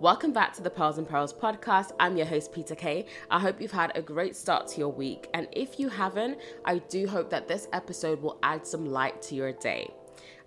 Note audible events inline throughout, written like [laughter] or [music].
Welcome back to the Pearls and Perils podcast. I'm your host, Peter Kay. I hope you've had a great start to your week. And if you haven't, I do hope that this episode will add some light to your day.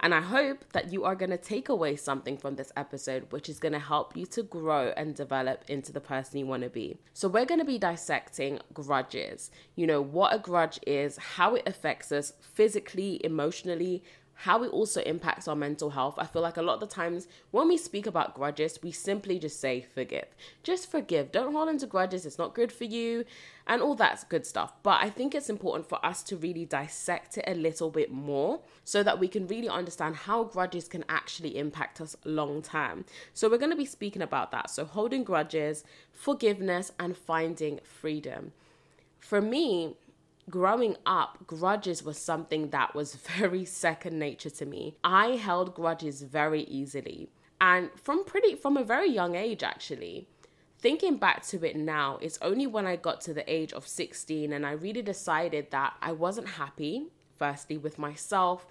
And I hope that you are going to take away something from this episode, which is going to help you to grow and develop into the person you want to be. So, we're going to be dissecting grudges. You know, what a grudge is, how it affects us physically, emotionally, how it also impacts our mental health. I feel like a lot of the times when we speak about grudges, we simply just say forgive. Just forgive. Don't hold on to grudges. It's not good for you and all that's good stuff. But I think it's important for us to really dissect it a little bit more so that we can really understand how grudges can actually impact us long term. So we're going to be speaking about that. So holding grudges, forgiveness, and finding freedom. For me, growing up, grudges was something that was [laughs] very second nature to me. I held grudges very easily. And from pretty from a very young age actually. Thinking back to it now, it's only when I got to the age of 16 and I really decided that I wasn't happy, firstly, with myself.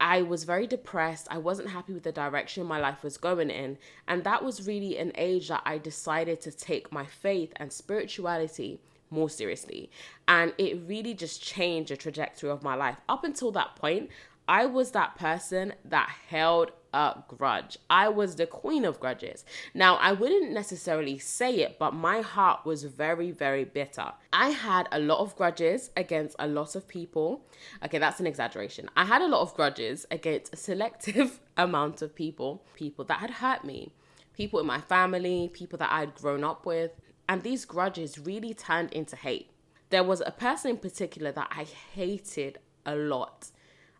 I was very depressed. I wasn't happy with the direction my life was going in. And that was really an age that I decided to take my faith and spirituality more seriously. And it really just changed the trajectory of my life. Up until that point, I was that person that held a grudge. I was the queen of grudges. Now, I wouldn't necessarily say it, but my heart was very, very bitter. I had a lot of grudges against a lot of people. Okay, that's an exaggeration. I had a lot of grudges against a selective [laughs] amount of people, people that had hurt me, people in my family, people that I'd grown up with and these grudges really turned into hate. There was a person in particular that I hated a lot.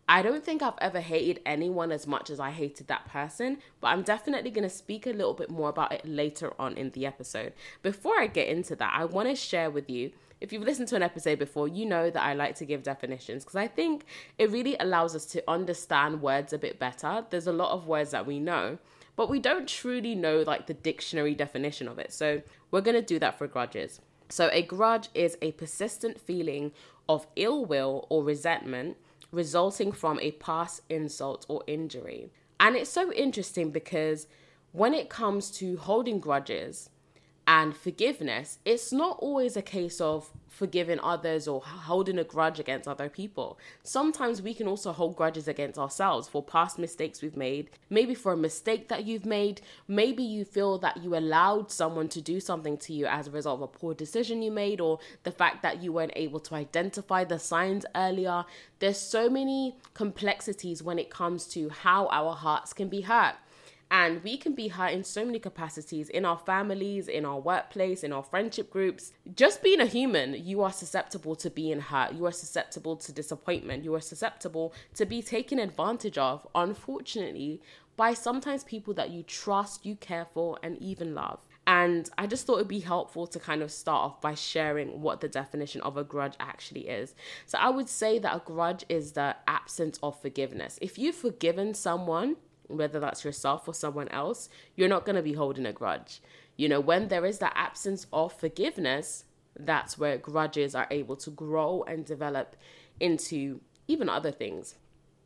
I don't think I've ever hated anyone as much as I hated that person, but I'm definitely going to speak a little bit more about it later on in the episode. Before I get into that, I want to share with you if you've listened to an episode before, you know that I like to give definitions because I think it really allows us to understand words a bit better. There's a lot of words that we know, but we don't truly know like the dictionary definition of it. So we're going to do that for grudges. So a grudge is a persistent feeling of ill will or resentment resulting from a past insult or injury. And it's so interesting because when it comes to holding grudges, and forgiveness, it's not always a case of forgiving others or holding a grudge against other people. Sometimes we can also hold grudges against ourselves for past mistakes we've made, maybe for a mistake that you've made, maybe you feel that you allowed someone to do something to you as a result of a poor decision you made, or the fact that you weren't able to identify the signs earlier. There's so many complexities when it comes to how our hearts can be hurt. And we can be hurt in so many capacities in our families, in our workplace, in our friendship groups. Just being a human, you are susceptible to being hurt. You are susceptible to disappointment. You are susceptible to be taken advantage of, unfortunately, by sometimes people that you trust, you care for, and even love. And I just thought it'd be helpful to kind of start off by sharing what the definition of a grudge actually is. So I would say that a grudge is the absence of forgiveness. If you've forgiven someone, whether that's yourself or someone else, you're not going to be holding a grudge. You know, when there is that absence of forgiveness, that's where grudges are able to grow and develop into even other things.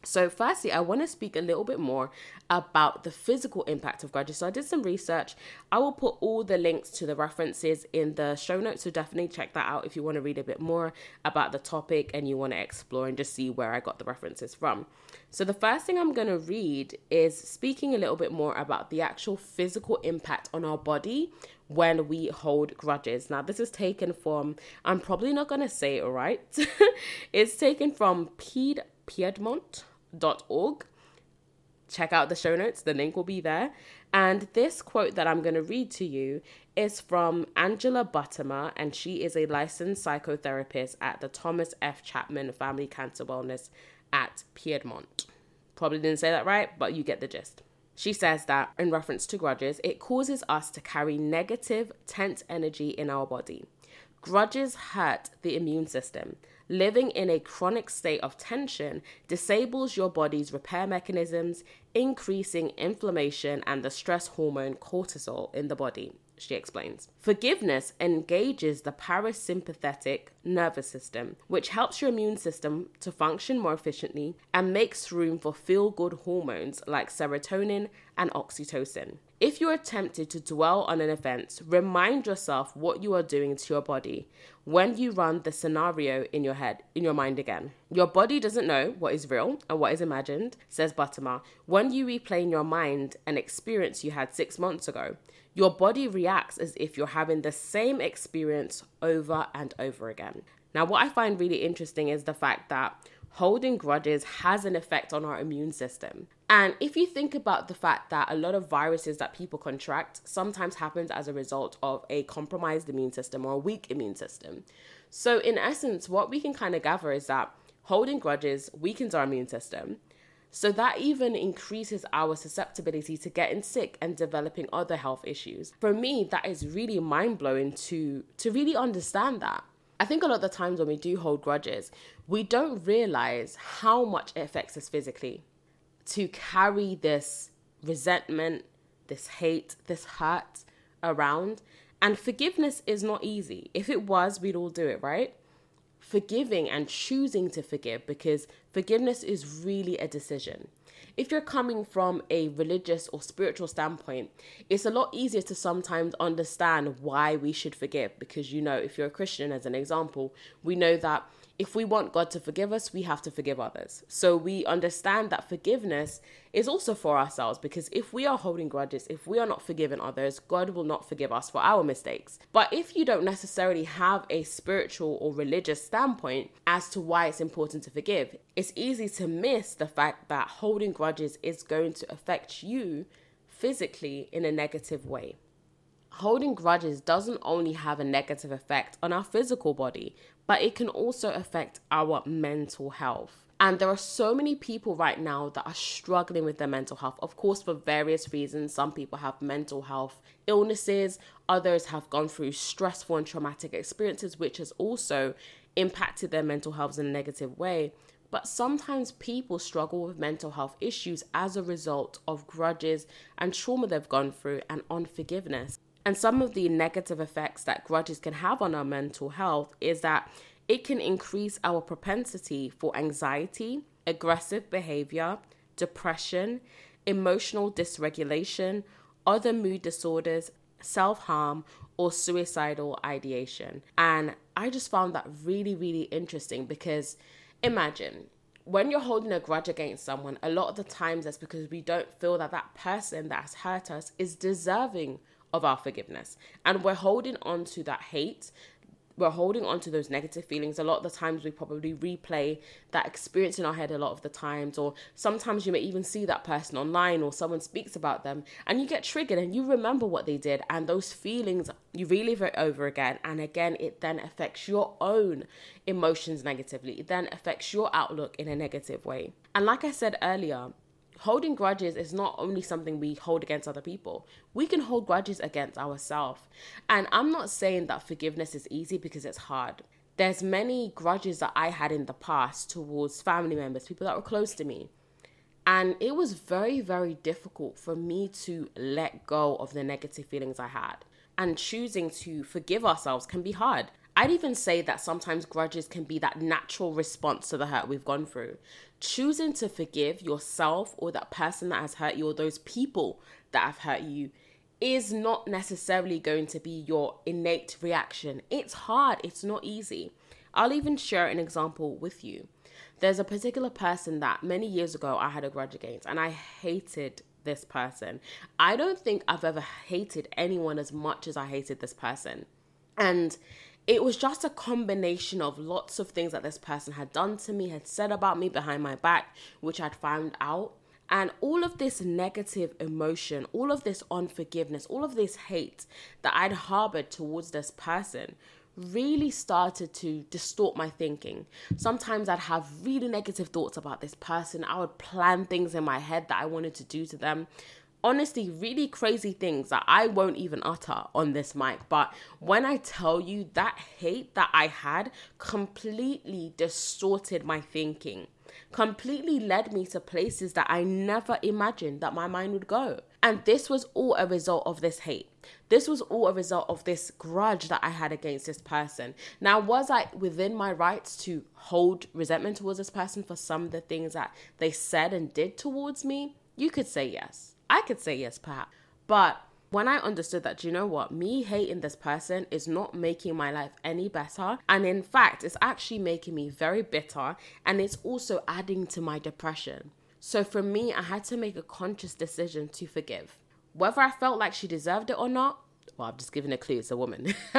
So, firstly, I want to speak a little bit more about the physical impact of grudges. So, I did some research. I will put all the links to the references in the show notes. So, definitely check that out if you want to read a bit more about the topic and you want to explore and just see where I got the references from. So, the first thing I'm going to read is speaking a little bit more about the actual physical impact on our body when we hold grudges. Now, this is taken from, I'm probably not going to say it right. [laughs] it's taken from Pied- Piedmont org. Check out the show notes, the link will be there. And this quote that I'm going to read to you is from Angela Buttimer, and she is a licensed psychotherapist at the Thomas F. Chapman Family Cancer Wellness at Piedmont. Probably didn't say that right, but you get the gist. She says that, in reference to grudges, it causes us to carry negative, tense energy in our body. Grudges hurt the immune system. Living in a chronic state of tension disables your body's repair mechanisms, increasing inflammation and the stress hormone cortisol in the body, she explains. Forgiveness engages the parasympathetic nervous system, which helps your immune system to function more efficiently and makes room for feel good hormones like serotonin and oxytocin. If you are tempted to dwell on an event, remind yourself what you are doing to your body when you run the scenario in your head, in your mind again. Your body doesn't know what is real and what is imagined, says Buttimer. When you replay in your mind an experience you had six months ago, your body reacts as if you're having the same experience over and over again. Now, what I find really interesting is the fact that holding grudges has an effect on our immune system. And if you think about the fact that a lot of viruses that people contract sometimes happens as a result of a compromised immune system or a weak immune system. So in essence, what we can kind of gather is that holding grudges weakens our immune system. So that even increases our susceptibility to getting sick and developing other health issues. For me, that is really mind-blowing to to really understand that. I think a lot of the times when we do hold grudges, we don't realize how much it affects us physically. To carry this resentment, this hate, this hurt around. And forgiveness is not easy. If it was, we'd all do it, right? Forgiving and choosing to forgive because forgiveness is really a decision if you're coming from a religious or spiritual standpoint, it's a lot easier to sometimes understand why we should forgive. Because, you know, if you're a Christian, as an example, we know that if we want God to forgive us, we have to forgive others. So we understand that forgiveness is also for ourselves because if we are holding grudges, if we are not forgiving others, God will not forgive us for our mistakes. But if you don't necessarily have a spiritual or religious standpoint as to why it's important to forgive, it's easy to miss the fact that holding grudges is going to affect you physically in a negative way holding grudges doesn't only have a negative effect on our physical body, but it can also affect our mental health. And there are so many people right now that are struggling with their mental health. Of course, for various reasons. Some people have mental health illnesses, others have gone through stressful and traumatic experiences, which has also impacted their mental health in a negative way. But sometimes people struggle with mental health issues as a result of grudges and trauma they've gone through and unforgiveness. And some of the negative effects that grudges can have on our mental health is that it can increase our propensity for anxiety, aggressive behavior, depression, emotional dysregulation, other mood disorders, self harm, or suicidal ideation. And I just found that really, really interesting because imagine when you're holding a grudge against someone, a lot of the times that's because we don't feel that that person that has hurt us is deserving of our forgiveness. And we're holding on to that hate. We're holding on to those negative feelings. A lot of the times, we probably replay that experience in our head a lot of the times, or sometimes you may even see that person online or someone speaks about them and you get triggered and you remember what they did, and those feelings you relive it over again. And again, it then affects your own emotions negatively, it then affects your outlook in a negative way. And like I said earlier, holding grudges is not only something we hold against other people, we can hold grudges against ourselves. And I'm not saying that forgiveness is easy because it's hard. There's many grudges that I had in the past towards family members, people that were close to me. And it was very, very difficult for me to let go of the negative feelings I had. And choosing to forgive ourselves can be hard. I'd even say that sometimes grudges can be that natural response to the hurt we've gone through. Choosing to forgive yourself or that person that has hurt you or those people that have hurt you is not necessarily going to be your innate reaction. It's hard, it's not easy. I'll even share an example with you. There's a particular person that many years ago I had a grudge against, and I hated this person. I don't think I've ever hated anyone as much as I hated this person. And it was just a combination of lots of things that this person had done to me, had said about me behind my back, which I'd found out. And all of this negative emotion, all of this unforgiveness, all of this hate that I'd harbored towards this person really started to distort my thinking. Sometimes I'd have really negative thoughts about this person. I would plan things in my head that I wanted to do to them honestly really crazy things that I won't even utter on this mic. But when I tell you that hate that I had completely distorted my thinking, completely led me to places that I never imagined that my mind would go. And this was all a result of this hate. This was all a result of this grudge that I had against this person. Now, was I within my rights to hold resentment towards this person for some of the things that they said and did towards me? You could say yes I could say yes, perhaps. But when I understood that, you know what, me hating this person is not making my life any better. And in fact, it's actually making me very bitter and it's also adding to my depression. So for me, I had to make a conscious decision to forgive. Whether I felt like she deserved it or not, well, I'm just giving a clue, it's a woman. [laughs]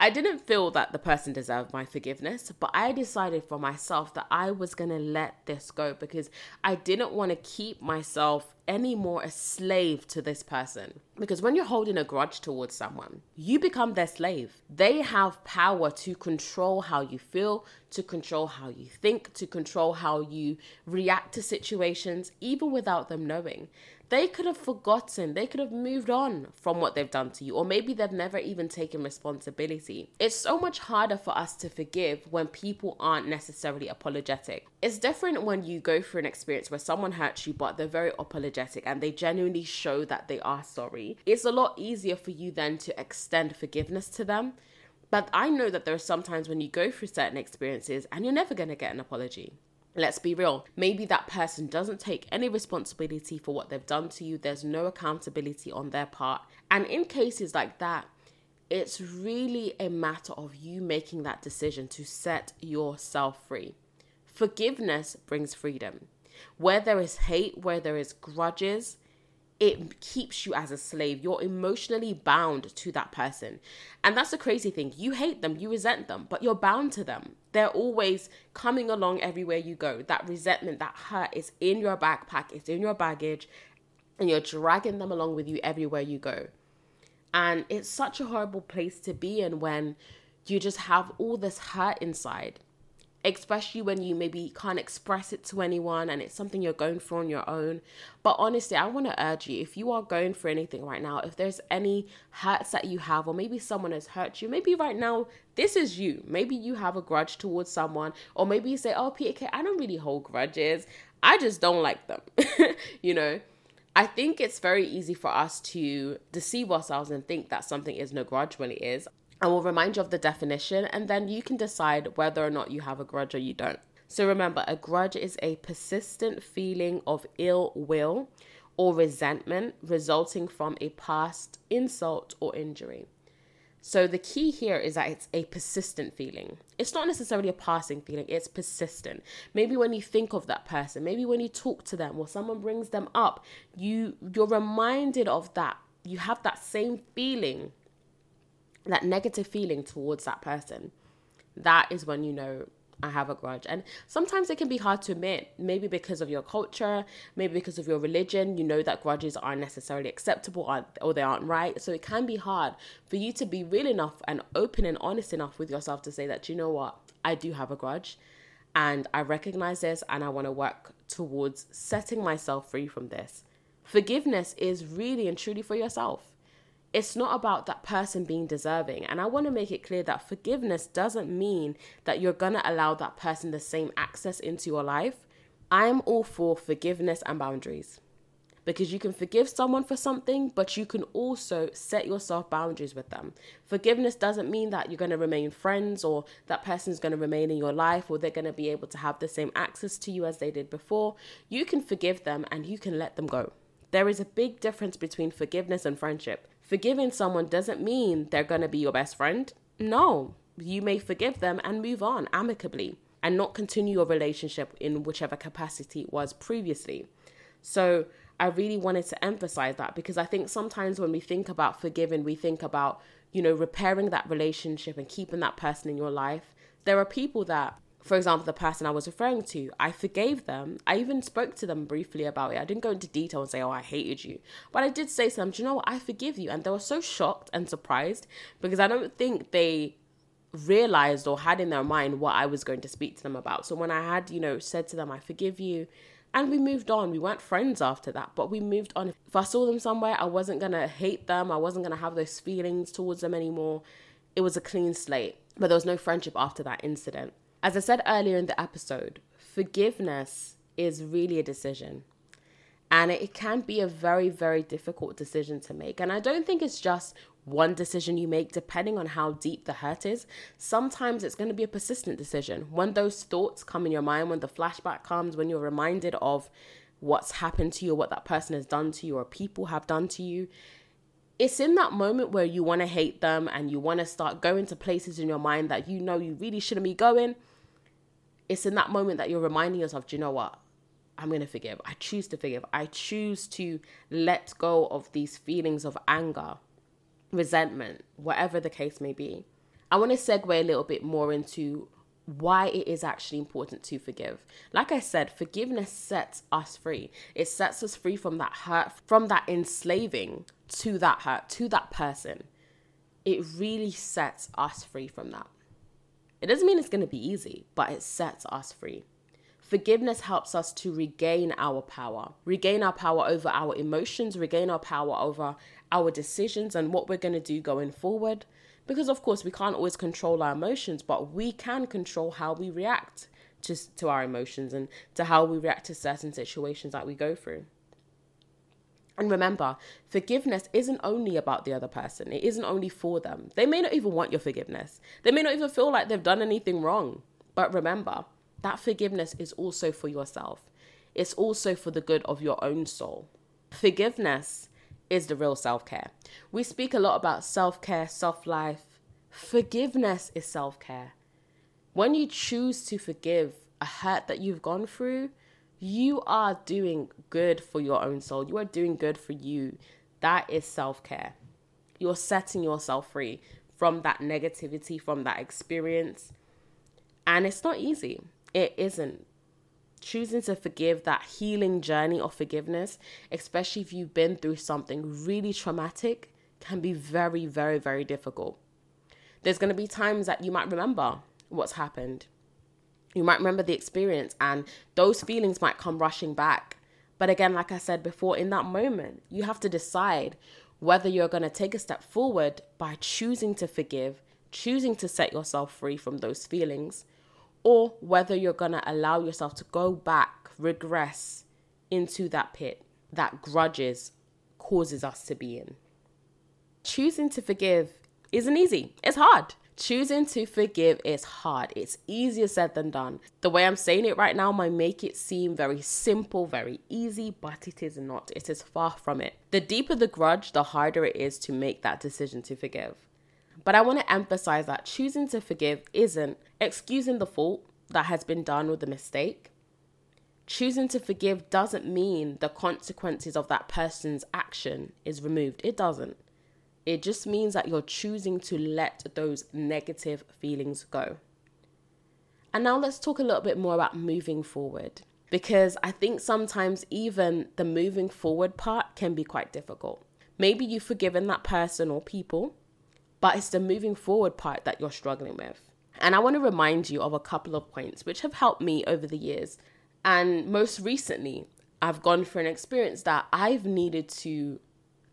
I didn't feel that the person deserved my forgiveness, but I decided for myself that I was going to let this go because I didn't want to keep myself any more a slave to this person. Because when you're holding a grudge towards someone, you become their slave. They have power to control how you feel, to control how you think, to control how you react to situations, even without them knowing they could have forgotten, they could have moved on from what they've done to you, or maybe they've never even taken responsibility. It's so much harder for us to forgive when people aren't necessarily apologetic. It's different when you go through an experience where someone hurts you, but they're very apologetic and they genuinely show that they are sorry. It's a lot easier for you then to extend forgiveness to them. But I know that there are sometimes when you go through certain experiences and you're never going to get an apology. Let's be real. Maybe that person doesn't take any responsibility for what they've done to you. There's no accountability on their part. And in cases like that, it's really a matter of you making that decision to set yourself free. Forgiveness brings freedom. Where there is hate, where there is grudges, it keeps you as a slave. You're emotionally bound to that person. And that's the crazy thing. You hate them, you resent them, but you're bound to them. They're always coming along everywhere you go. That resentment, that hurt is in your backpack, it's in your baggage, and you're dragging them along with you everywhere you go. And it's such a horrible place to be in when you just have all this hurt inside especially when you maybe can't express it to anyone and it's something you're going through on your own. But honestly, I want to urge you if you are going through anything right now, if there's any hurts that you have, or maybe someone has hurt you, maybe right now this is you. Maybe you have a grudge towards someone, or maybe you say, Oh, PK, I don't really hold grudges, I just don't like them, [laughs] you know. I think it's very easy for us to deceive ourselves and think that something is no grudge when it is. I will remind you of the definition, and then you can decide whether or not you have a grudge or you don't. So remember, a grudge is a persistent feeling of ill will or resentment resulting from a past insult or injury. So the key here is that it's a persistent feeling. It's not necessarily a passing feeling, it's persistent. Maybe when you think of that person, maybe when you talk to them or someone brings them up, you you're reminded of that. You have that same feeling that negative feeling towards that person, that is when you know I have a grudge. And sometimes it can be hard to admit, maybe because of your culture, maybe because of your religion, you know that grudges aren't necessarily acceptable or they aren't right. So it can be hard for you to be real enough and open and honest enough with yourself to say that, you know what, I do have a grudge and I recognize this and I want to work towards setting myself free from this. Forgiveness is really and truly for yourself it's not about that person being deserving. And I want to make it clear that forgiveness doesn't mean that you're going to allow that person the same access into your life. I'm all for forgiveness and boundaries because you can forgive someone for something, but you can also set yourself boundaries with them. Forgiveness doesn't mean that you're going to remain friends or that person's going to remain in your life or they're going to be able to have the same access to you as they did before. You can forgive them and you can let them go. There is a big difference between forgiveness and friendship. Forgiving someone doesn't mean they're going to be your best friend. No, you may forgive them and move on amicably and not continue your relationship in whichever capacity it was previously. So, I really wanted to emphasize that because I think sometimes when we think about forgiving, we think about, you know, repairing that relationship and keeping that person in your life. There are people that for example, the person I was referring to, I forgave them. I even spoke to them briefly about it. I didn't go into detail and say, oh, I hated you. But I did say to them, do you know what? I forgive you. And they were so shocked and surprised because I don't think they realized or had in their mind what I was going to speak to them about. So when I had, you know, said to them, I forgive you, and we moved on. We weren't friends after that, but we moved on. If I saw them somewhere, I wasn't going to hate them. I wasn't going to have those feelings towards them anymore. It was a clean slate, but there was no friendship after that incident. As I said earlier in the episode, forgiveness is really a decision. And it can be a very, very difficult decision to make. And I don't think it's just one decision you make, depending on how deep the hurt is. Sometimes it's going to be a persistent decision. When those thoughts come in your mind, when the flashback comes, when you're reminded of what's happened to you, or what that person has done to you, or people have done to you. It's in that moment where you want to hate them and you want to start going to places in your mind that you know you really shouldn't be going. It's in that moment that you're reminding yourself, do you know what? I'm going to forgive. I choose to forgive. I choose to let go of these feelings of anger, resentment, whatever the case may be. I want to segue a little bit more into why it is actually important to forgive. Like I said, forgiveness sets us free. It sets us free from that hurt, from that enslaving to that hurt, to that person. It really sets us free from that. It doesn't mean it's going to be easy, but it sets us free. Forgiveness helps us to regain our power, regain our power over our emotions, regain our power over our decisions and what we're going to do going forward. Because, of course, we can't always control our emotions, but we can control how we react to, to our emotions and to how we react to certain situations that we go through. And remember, forgiveness isn't only about the other person. It isn't only for them. They may not even want your forgiveness. They may not even feel like they've done anything wrong. But remember, that forgiveness is also for yourself. It's also for the good of your own soul. Forgiveness is the real self care. We speak a lot about self care, self life. Forgiveness is self care. When you choose to forgive a hurt that you've gone through, you are doing good for your own soul. You are doing good for you. That is self care. You're setting yourself free from that negativity, from that experience. And it's not easy. It isn't choosing to forgive that healing journey of forgiveness, especially if you've been through something really traumatic, can be very, very, very difficult. There's going to be times that you might remember what's happened. You might remember the experience, and those feelings might come rushing back. But again, like I said before, in that moment, you have to decide whether you're going to take a step forward by choosing to forgive, choosing to set yourself free from those feelings, or whether you're going to allow yourself to go back, regress into that pit that grudges causes us to be in. Choosing to forgive isn't easy, it's hard. Choosing to forgive is hard. It's easier said than done. The way I'm saying it right now might make it seem very simple, very easy, but it is not. It is far from it. The deeper the grudge, the harder it is to make that decision to forgive. But I want to emphasize that choosing to forgive isn't excusing the fault that has been done or the mistake. Choosing to forgive doesn't mean the consequences of that person's action is removed. It doesn't. It just means that you're choosing to let those negative feelings go. And now let's talk a little bit more about moving forward because I think sometimes even the moving forward part can be quite difficult. Maybe you've forgiven that person or people, but it's the moving forward part that you're struggling with. And I want to remind you of a couple of points which have helped me over the years. And most recently, I've gone through an experience that I've needed to,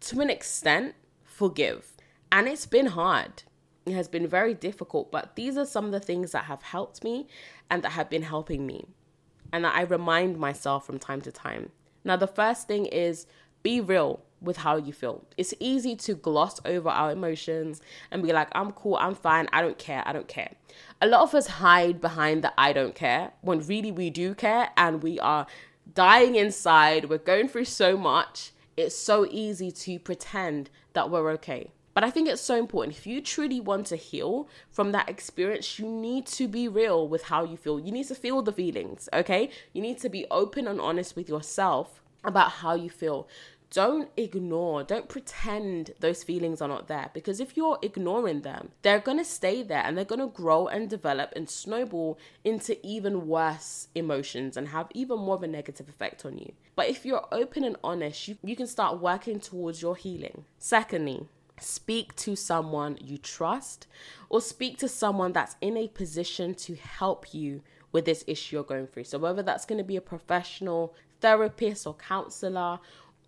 to an extent, forgive. And it's been hard. It has been very difficult, but these are some of the things that have helped me and that have been helping me. And that I remind myself from time to time. Now, the first thing is be real with how you feel. It's easy to gloss over our emotions and be like, I'm cool, I'm fine, I don't care, I don't care. A lot of us hide behind the I don't care when really we do care and we are dying inside, we're going through so much. It's so easy to pretend that we're okay. But I think it's so important. If you truly want to heal from that experience, you need to be real with how you feel. You need to feel the feelings, okay? You need to be open and honest with yourself about how you feel don't ignore, don't pretend those feelings are not there because if you're ignoring them, they're going to stay there and they're going to grow and develop and snowball into even worse emotions and have even more of a negative effect on you. But if you're open and honest, you, you can start working towards your healing. Secondly, speak to someone you trust or speak to someone that's in a position to help you with this issue you're going through. So, whether that's going to be a professional therapist or counselor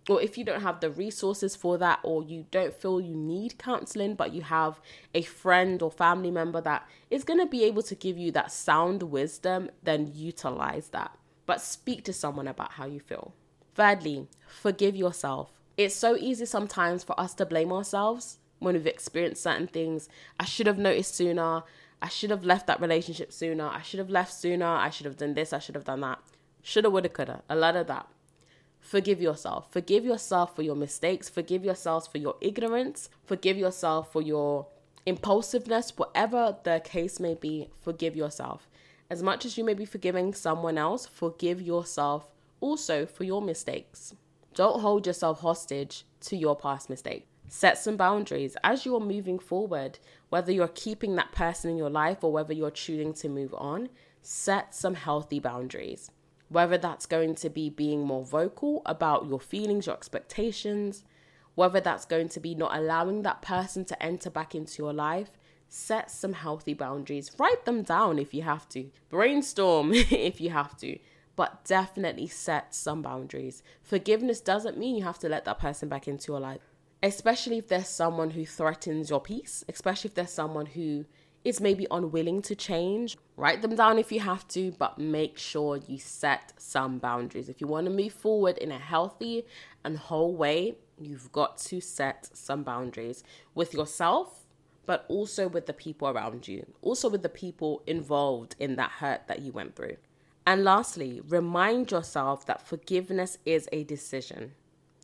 or if you don't have the resources for that or you don't feel you need counseling but you have a friend or family member that is going to be able to give you that sound wisdom then utilize that. But speak to someone about how you feel. Thirdly forgive yourself. It's so easy sometimes for us to blame ourselves when we've experienced certain things. I should have noticed sooner. I should have left that relationship sooner. I should have left sooner. I should have done this. I should have done that. Shoulda woulda coulda. A lot of that forgive yourself. Forgive yourself for your mistakes. Forgive yourselves for your ignorance. Forgive yourself for your impulsiveness, whatever the case may be. Forgive yourself. As much as you may be forgiving someone else, forgive yourself also for your mistakes. Don't hold yourself hostage to your past mistake. Set some boundaries as you're moving forward, whether you're keeping that person in your life or whether you're choosing to move on. Set some healthy boundaries. Whether that's going to be being more vocal about your feelings, your expectations, whether that's going to be not allowing that person to enter back into your life, set some healthy boundaries. Write them down if you have to, brainstorm [laughs] if you have to, but definitely set some boundaries. Forgiveness doesn't mean you have to let that person back into your life, especially if there's someone who threatens your peace, especially if there's someone who is maybe unwilling to change. Write them down if you have to, but make sure you set some boundaries. If you want to move forward in a healthy and whole way, you've got to set some boundaries with yourself but also with the people around you, also with the people involved in that hurt that you went through. And lastly, remind yourself that forgiveness is a decision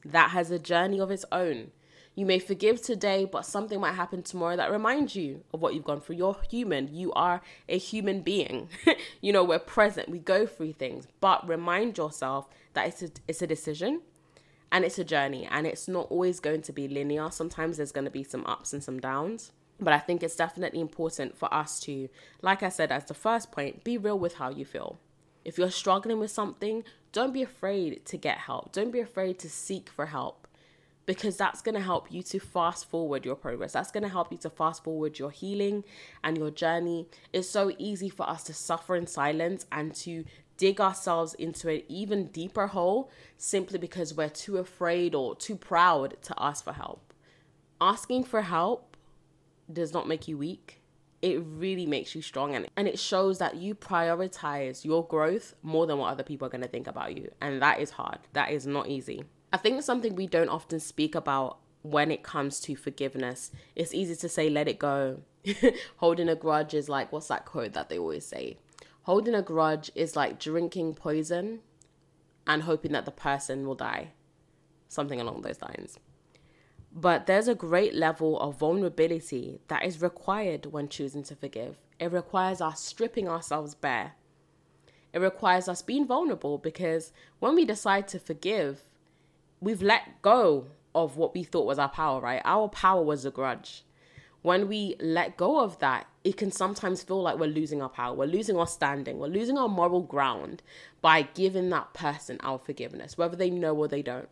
that has a journey of its own. You may forgive today, but something might happen tomorrow that reminds you of what you've gone through. You're human. You are a human being. [laughs] you know, we're present. We go through things, but remind yourself that it's a, it's a decision and it's a journey and it's not always going to be linear. Sometimes there's going to be some ups and some downs. But I think it's definitely important for us to, like I said, as the first point, be real with how you feel. If you're struggling with something, don't be afraid to get help. Don't be afraid to seek for help because that's going to help you to fast forward your progress. That's going to help you to fast forward your healing and your journey. It's so easy for us to suffer in silence and to dig ourselves into an even deeper hole simply because we're too afraid or too proud to ask for help. Asking for help does not make you weak. It really makes you strong and, and it shows that you prioritize your growth more than what other people are going to think about you. And that is hard. That is not easy. I think something we don't often speak about when it comes to forgiveness. It's easy to say, let it go. [laughs] Holding a grudge is like, what's that quote that they always say? Holding a grudge is like drinking poison and hoping that the person will die. Something along those lines. But there's a great level of vulnerability that is required when choosing to forgive. It requires us stripping ourselves bare. It requires us being vulnerable because when we decide to forgive, we've let go of what we thought was our power, right? Our power was a grudge. When we let go of that, it can sometimes feel like we're losing our power, we're losing our standing, we're losing our moral ground by giving that person our forgiveness, whether they know or they don't.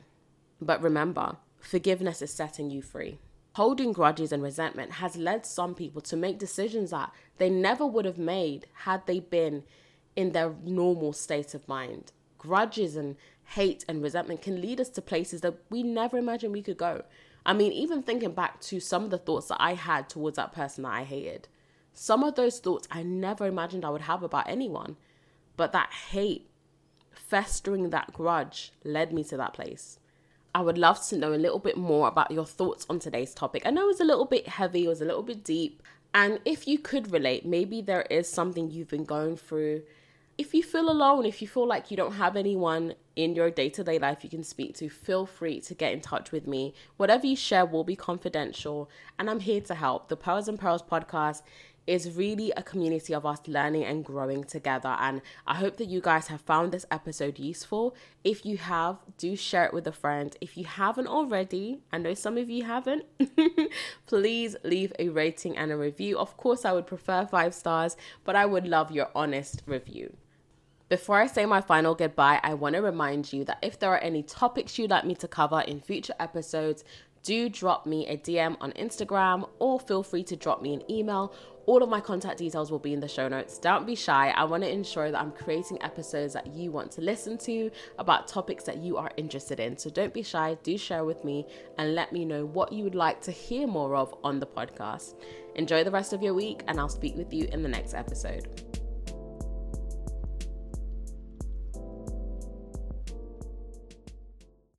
But remember, Forgiveness is setting you free. Holding grudges and resentment has led some people to make decisions that they never would have made had they been in their normal state of mind. Grudges and hate and resentment can lead us to places that we never imagined we could go. I mean, even thinking back to some of the thoughts that I had towards that person that I hated, some of those thoughts I never imagined I would have about anyone. But that hate, festering that grudge, led me to that place. I would love to know a little bit more about your thoughts on today's topic. I know it was a little bit heavy, it was a little bit deep. And if you could relate, maybe there is something you've been going through. If you feel alone, if you feel like you don't have anyone in your day to day life you can speak to, feel free to get in touch with me. Whatever you share will be confidential, and I'm here to help. The Pearls and Perils podcast is really a community of us learning and growing together. And I hope that you guys have found this episode useful. If you have, do share it with a friend. If you haven't already, I know some of you haven't, [laughs] please leave a rating and a review. Of course, I would prefer five stars, but I would love your honest review. Before I say my final goodbye, I want to remind you that if there are any topics you'd like me to cover in future episodes, do drop me a DM on Instagram or feel free to drop me an email all of my contact details will be in the show notes. Don't be shy. I want to ensure that I'm creating episodes that you want to listen to about topics that you are interested in. So don't be shy. Do share with me and let me know what you would like to hear more of on the podcast. Enjoy the rest of your week, and I'll speak with you in the next episode.